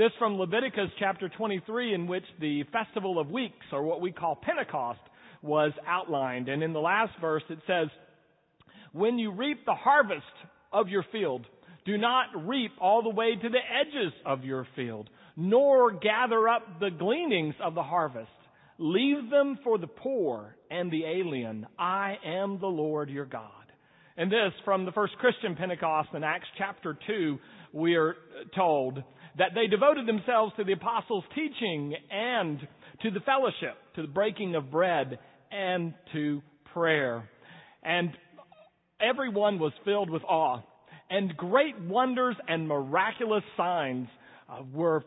This from Leviticus chapter 23 in which the festival of weeks, or what we call Pentecost, was outlined. And in the last verse it says, When you reap the harvest of your field, do not reap all the way to the edges of your field, nor gather up the gleanings of the harvest. Leave them for the poor and the alien. I am the Lord your God. And this from the first Christian Pentecost in Acts chapter 2, we are told that they devoted themselves to the apostles' teaching and to the fellowship, to the breaking of bread, and to prayer. And everyone was filled with awe and great wonders and miraculous signs uh, were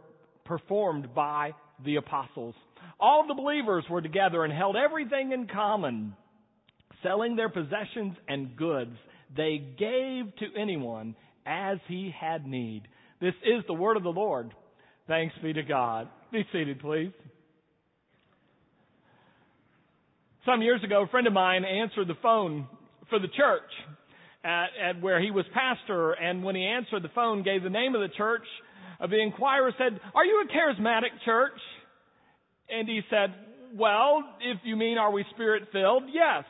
performed by the apostles. All the believers were together and held everything in common. Selling their possessions and goods, they gave to anyone as he had need. This is the word of the Lord. Thanks be to God. Be seated, please. Some years ago, a friend of mine answered the phone for the church at, at where he was pastor, and when he answered the phone, gave the name of the church. Uh, the inquirer said, "Are you a charismatic church?" And he said, "Well, if you mean are we spirit filled, yes."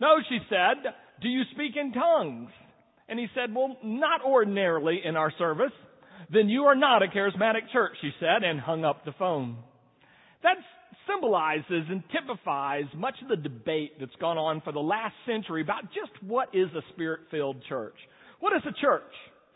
No, she said, "Do you speak in tongues?" And he said, "Well, not ordinarily in our service." Then you are not a charismatic church, she said, and hung up the phone. That symbolizes and typifies much of the debate that's gone on for the last century about just what is a spirit filled church. What is a church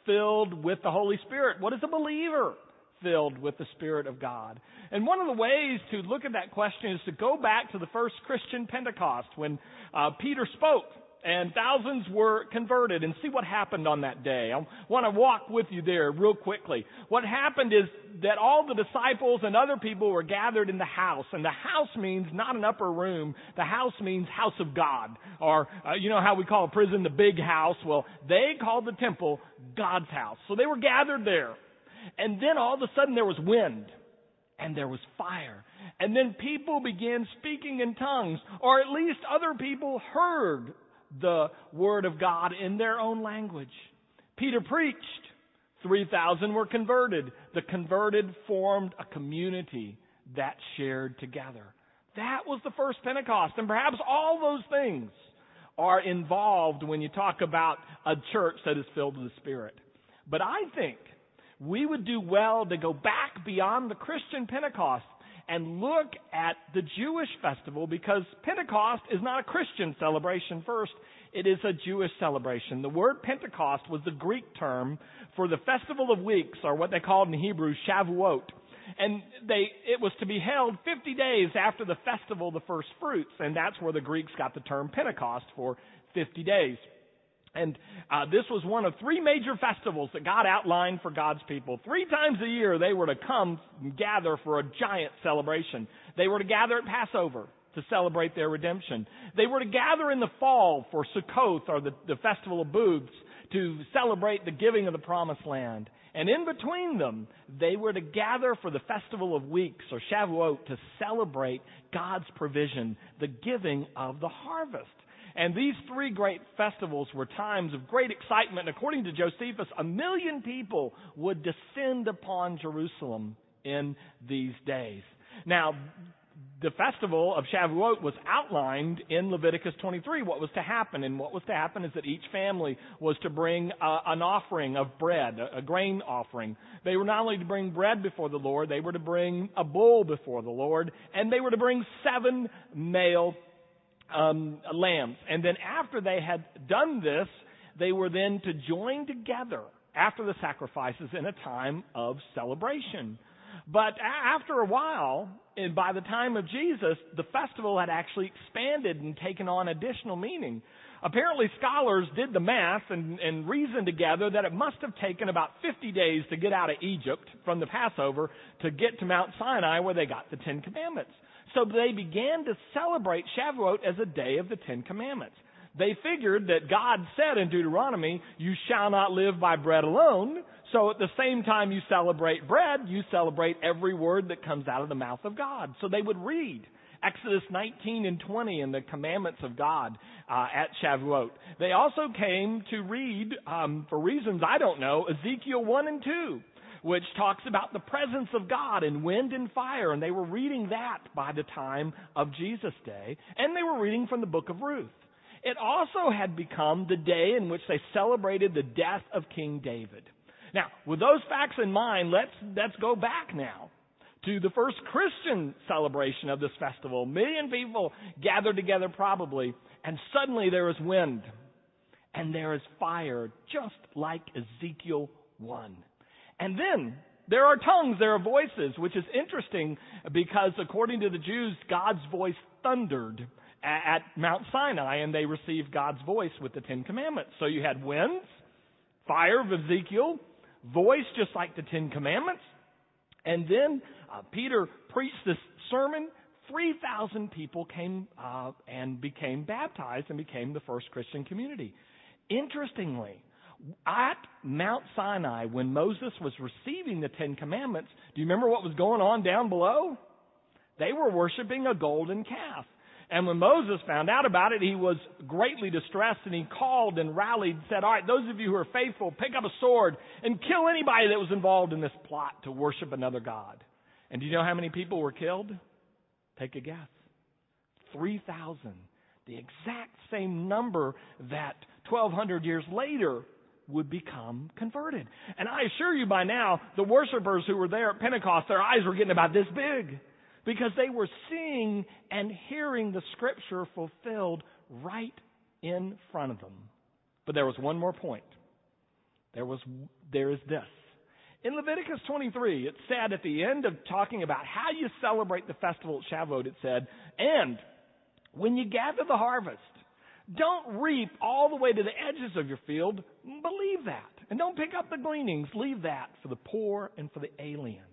filled with the Holy Spirit? What is a believer filled with the Spirit of God? And one of the ways to look at that question is to go back to the first Christian Pentecost when uh, Peter spoke and thousands were converted and see what happened on that day. I want to walk with you there real quickly. What happened is that all the disciples and other people were gathered in the house and the house means not an upper room. The house means house of God or uh, you know how we call a prison the big house. Well, they called the temple God's house. So they were gathered there. And then all of a sudden there was wind and there was fire. And then people began speaking in tongues, or at least other people heard the Word of God in their own language. Peter preached. 3,000 were converted. The converted formed a community that shared together. That was the first Pentecost. And perhaps all those things are involved when you talk about a church that is filled with the Spirit. But I think we would do well to go back beyond the Christian Pentecost and look at the Jewish festival because Pentecost is not a Christian celebration first. It is a Jewish celebration. The word Pentecost was the Greek term for the festival of weeks, or what they called in Hebrew Shavuot. And they, it was to be held 50 days after the festival of the first fruits, and that's where the Greeks got the term Pentecost for 50 days. And uh, this was one of three major festivals that God outlined for God's people. Three times a year they were to come and gather for a giant celebration. They were to gather at Passover to celebrate their redemption. They were to gather in the fall for Sukkot or the, the festival of booths to celebrate the giving of the promised land. And in between them, they were to gather for the festival of weeks or Shavuot to celebrate God's provision, the giving of the harvest. And these three great festivals were times of great excitement. According to Josephus, a million people would descend upon Jerusalem in these days. Now, the festival of Shavuot was outlined in Leviticus 23, what was to happen. And what was to happen is that each family was to bring uh, an offering of bread, a, a grain offering. They were not only to bring bread before the Lord, they were to bring a bull before the Lord, and they were to bring seven male um, lambs. And then after they had done this, they were then to join together after the sacrifices in a time of celebration. But after a while, and by the time of Jesus, the festival had actually expanded and taken on additional meaning. Apparently, scholars did the math and, and reasoned together that it must have taken about 50 days to get out of Egypt from the Passover to get to Mount Sinai where they got the Ten Commandments. So they began to celebrate Shavuot as a day of the Ten Commandments. They figured that God said in Deuteronomy, you shall not live by bread alone. So at the same time you celebrate bread, you celebrate every word that comes out of the mouth of God. So they would read Exodus 19 and 20 and the commandments of God uh, at Shavuot. They also came to read, um, for reasons I don't know, Ezekiel 1 and 2 which talks about the presence of God in wind and fire, and they were reading that by the time of Jesus' day, and they were reading from the book of Ruth. It also had become the day in which they celebrated the death of King David. Now, with those facts in mind, let's, let's go back now to the first Christian celebration of this festival. A million people gathered together probably, and suddenly there is wind and there is fire, just like Ezekiel 1. And then there are tongues, there are voices, which is interesting because according to the Jews, God's voice thundered at Mount Sinai and they received God's voice with the Ten Commandments. So you had winds, fire of Ezekiel, voice just like the Ten Commandments, and then uh, Peter preached this sermon. 3,000 people came uh, and became baptized and became the first Christian community. Interestingly, at Mount Sinai, when Moses was receiving the Ten Commandments, do you remember what was going on down below? They were worshiping a golden calf. And when Moses found out about it, he was greatly distressed and he called and rallied and said, All right, those of you who are faithful, pick up a sword and kill anybody that was involved in this plot to worship another God. And do you know how many people were killed? Take a guess. 3,000. The exact same number that 1,200 years later would become converted. And I assure you by now, the worshipers who were there at Pentecost, their eyes were getting about this big because they were seeing and hearing the scripture fulfilled right in front of them. But there was one more point. There was, there is this. In Leviticus 23, it said at the end of talking about how you celebrate the festival at Shavuot, it said, and when you gather the harvest, don't reap all the way to the edges of your field. Believe that. And don't pick up the gleanings. Leave that for the poor and for the alien.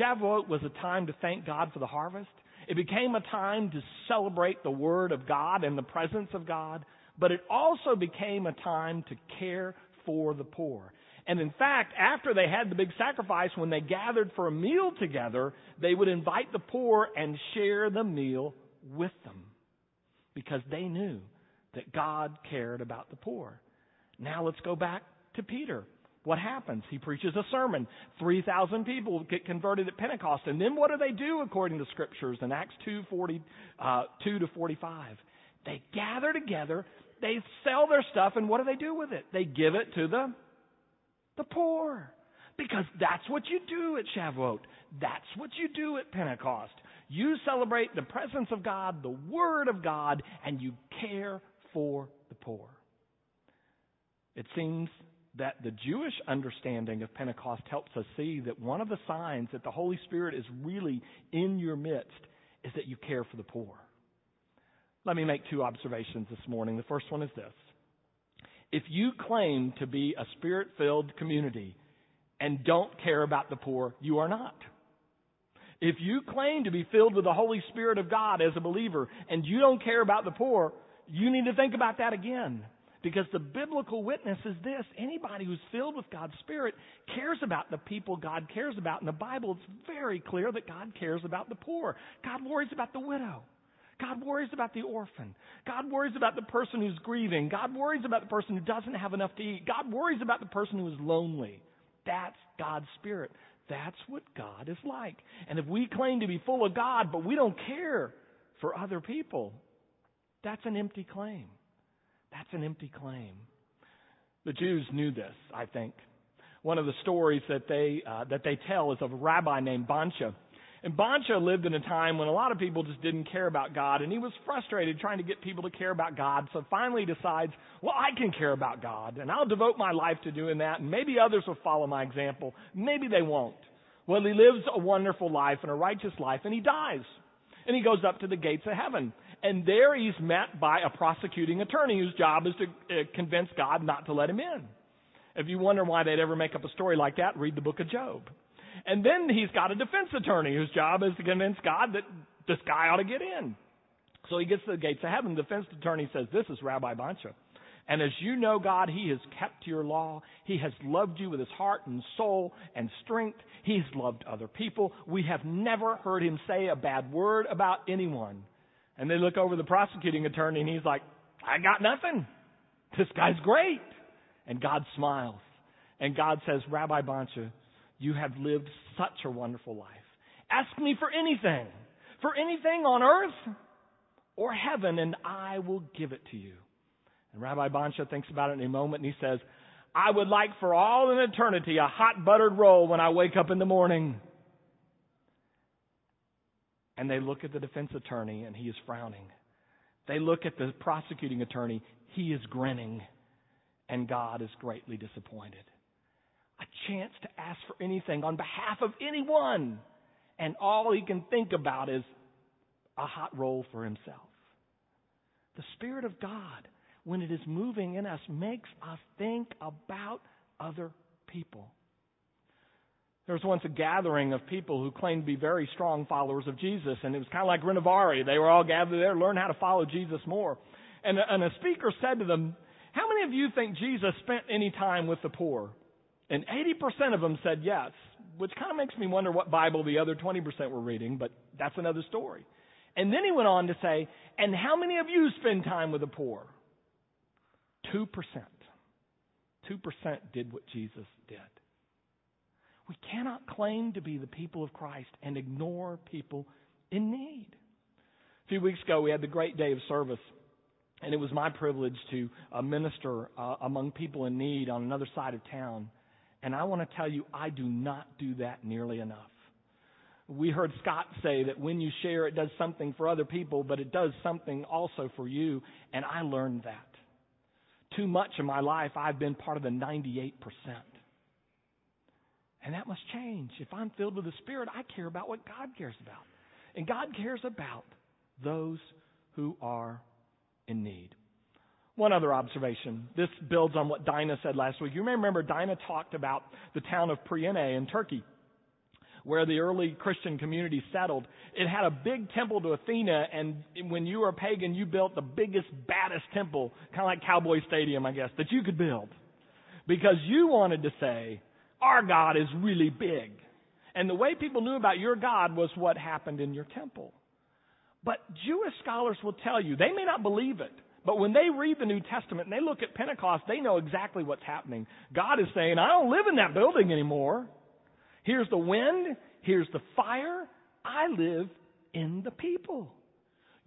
Shavuot was a time to thank God for the harvest. It became a time to celebrate the Word of God and the presence of God, but it also became a time to care for the poor. And in fact, after they had the big sacrifice, when they gathered for a meal together, they would invite the poor and share the meal with them because they knew that God cared about the poor. Now let's go back to Peter. What happens? He preaches a sermon. 3,000 people get converted at Pentecost. And then what do they do according to scriptures in Acts 2, 40, uh, 2 to 45? They gather together, they sell their stuff, and what do they do with it? They give it to the, the poor. Because that's what you do at Shavuot. That's what you do at Pentecost. You celebrate the presence of God, the Word of God, and you care for the poor. It seems that the Jewish understanding of Pentecost helps us see that one of the signs that the Holy Spirit is really in your midst is that you care for the poor. Let me make two observations this morning. The first one is this. If you claim to be a spirit filled community and don't care about the poor, you are not. If you claim to be filled with the Holy Spirit of God as a believer and you don't care about the poor, you need to think about that again. Because the biblical witness is this anybody who's filled with God's Spirit cares about the people God cares about. In the Bible, it's very clear that God cares about the poor. God worries about the widow. God worries about the orphan. God worries about the person who's grieving. God worries about the person who doesn't have enough to eat. God worries about the person who is lonely. That's God's Spirit. That's what God is like. And if we claim to be full of God, but we don't care for other people, that's an empty claim. That's an empty claim. The Jews knew this, I think. One of the stories that they, uh, that they tell is of a rabbi named Bansha. And Bansha lived in a time when a lot of people just didn't care about God, and he was frustrated trying to get people to care about God. So finally decides, well, I can care about God, and I'll devote my life to doing that, and maybe others will follow my example. Maybe they won't. Well, he lives a wonderful life and a righteous life, and he dies. And he goes up to the gates of heaven. And there he's met by a prosecuting attorney whose job is to uh, convince God not to let him in. If you wonder why they'd ever make up a story like that, read the book of Job. And then he's got a defense attorney whose job is to convince God that this guy ought to get in. So he gets to the gates of heaven. The defense attorney says, This is Rabbi Bansha. And as you know God, He has kept your law. He has loved you with His heart and soul and strength. He's loved other people. We have never heard Him say a bad word about anyone. And they look over the prosecuting attorney and he's like, I got nothing. This guy's great. And God smiles. And God says, Rabbi Bansha, You have lived such a wonderful life. Ask me for anything, for anything on earth or heaven, and I will give it to you. And Rabbi Boncha thinks about it in a moment and he says, I would like for all in eternity a hot buttered roll when I wake up in the morning. And they look at the defense attorney and he is frowning. They look at the prosecuting attorney, he is grinning, and God is greatly disappointed. A chance to ask for anything on behalf of anyone, and all he can think about is a hot roll for himself. The Spirit of God, when it is moving in us, makes us think about other people. There was once a gathering of people who claimed to be very strong followers of Jesus, and it was kind of like Renovaré. They were all gathered there learn how to follow Jesus more. And, and a speaker said to them, How many of you think Jesus spent any time with the poor? And 80% of them said yes, which kind of makes me wonder what Bible the other 20% were reading, but that's another story. And then he went on to say, And how many of you spend time with the poor? 2%. 2% did what Jesus did. We cannot claim to be the people of Christ and ignore people in need. A few weeks ago, we had the great day of service, and it was my privilege to uh, minister uh, among people in need on another side of town. And I want to tell you, I do not do that nearly enough. We heard Scott say that when you share, it does something for other people, but it does something also for you, and I learned that. Too much of my life, I've been part of the 98%. And that must change. If I'm filled with the Spirit, I care about what God cares about. And God cares about those who are in need. One other observation. This builds on what Dinah said last week. You may remember Dinah talked about the town of Priene in Turkey, where the early Christian community settled. It had a big temple to Athena, and when you were a pagan, you built the biggest, baddest temple, kind of like Cowboy Stadium, I guess, that you could build. Because you wanted to say, our God is really big. And the way people knew about your God was what happened in your temple. But Jewish scholars will tell you, they may not believe it, but when they read the New Testament and they look at Pentecost, they know exactly what's happening. God is saying, I don't live in that building anymore. Here's the wind, here's the fire. I live in the people.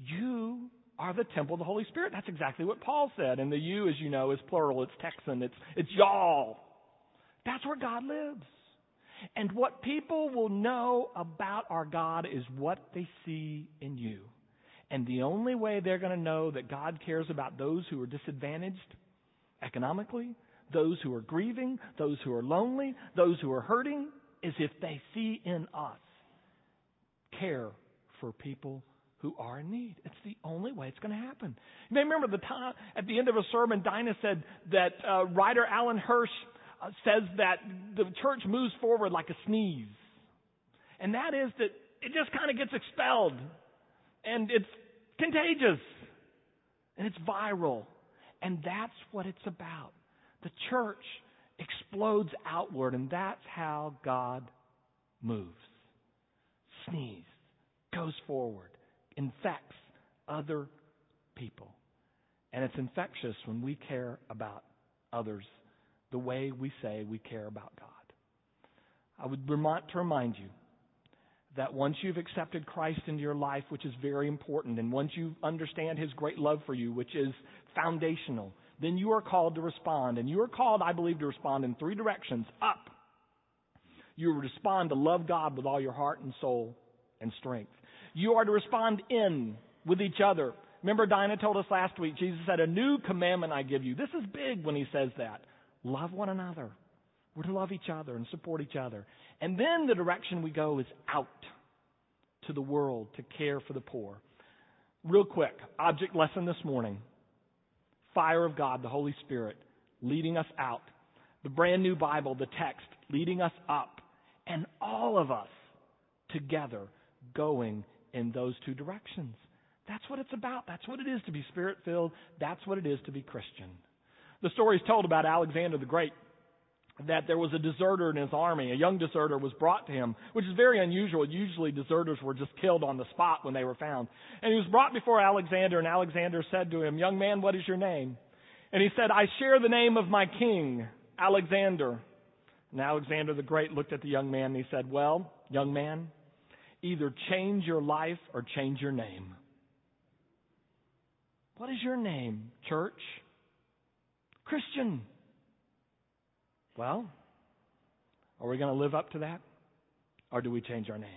You are the temple of the Holy Spirit. That's exactly what Paul said. And the you, as you know, is plural. It's Texan. It's, it's y'all. That's where God lives. And what people will know about our God is what they see in you. And the only way they're going to know that God cares about those who are disadvantaged economically, those who are grieving, those who are lonely, those who are hurting, is if they see in us care for people who are in need. It's the only way it's going to happen. You may remember the time at the end of a sermon, Dinah said that uh, writer Alan Hirsch uh, says that the church moves forward like a sneeze. And that is that it just kind of gets expelled. And it's contagious. And it's viral. And that's what it's about. The church explodes outward, and that's how God moves. Sneeze, goes forward, infects other people. And it's infectious when we care about others the way we say we care about God. I would remind, to remind you that once you've accepted Christ into your life, which is very important, and once you understand His great love for you, which is foundational, then you are called to respond. And you are called, I believe, to respond in three directions up. You respond to love God with all your heart and soul and strength. You are to respond in with each other. Remember, Dinah told us last week, Jesus said, A new commandment I give you. This is big when he says that love one another. We're to love each other and support each other. And then the direction we go is out to the world to care for the poor. Real quick, object lesson this morning. Fire of God, the Holy Spirit, leading us out. The brand new Bible, the text, leading us up. And all of us together going in those two directions. That's what it's about. That's what it is to be spirit filled. That's what it is to be Christian. The story is told about Alexander the Great that there was a deserter in his army. A young deserter was brought to him, which is very unusual. Usually deserters were just killed on the spot when they were found. And he was brought before Alexander, and Alexander said to him, Young man, what is your name? And he said, I share the name of my king, Alexander. And Alexander the Great looked at the young man and he said, Well, young man, either change your life or change your name. What is your name, church? Christian. Well, are we going to live up to that? Or do we change our name?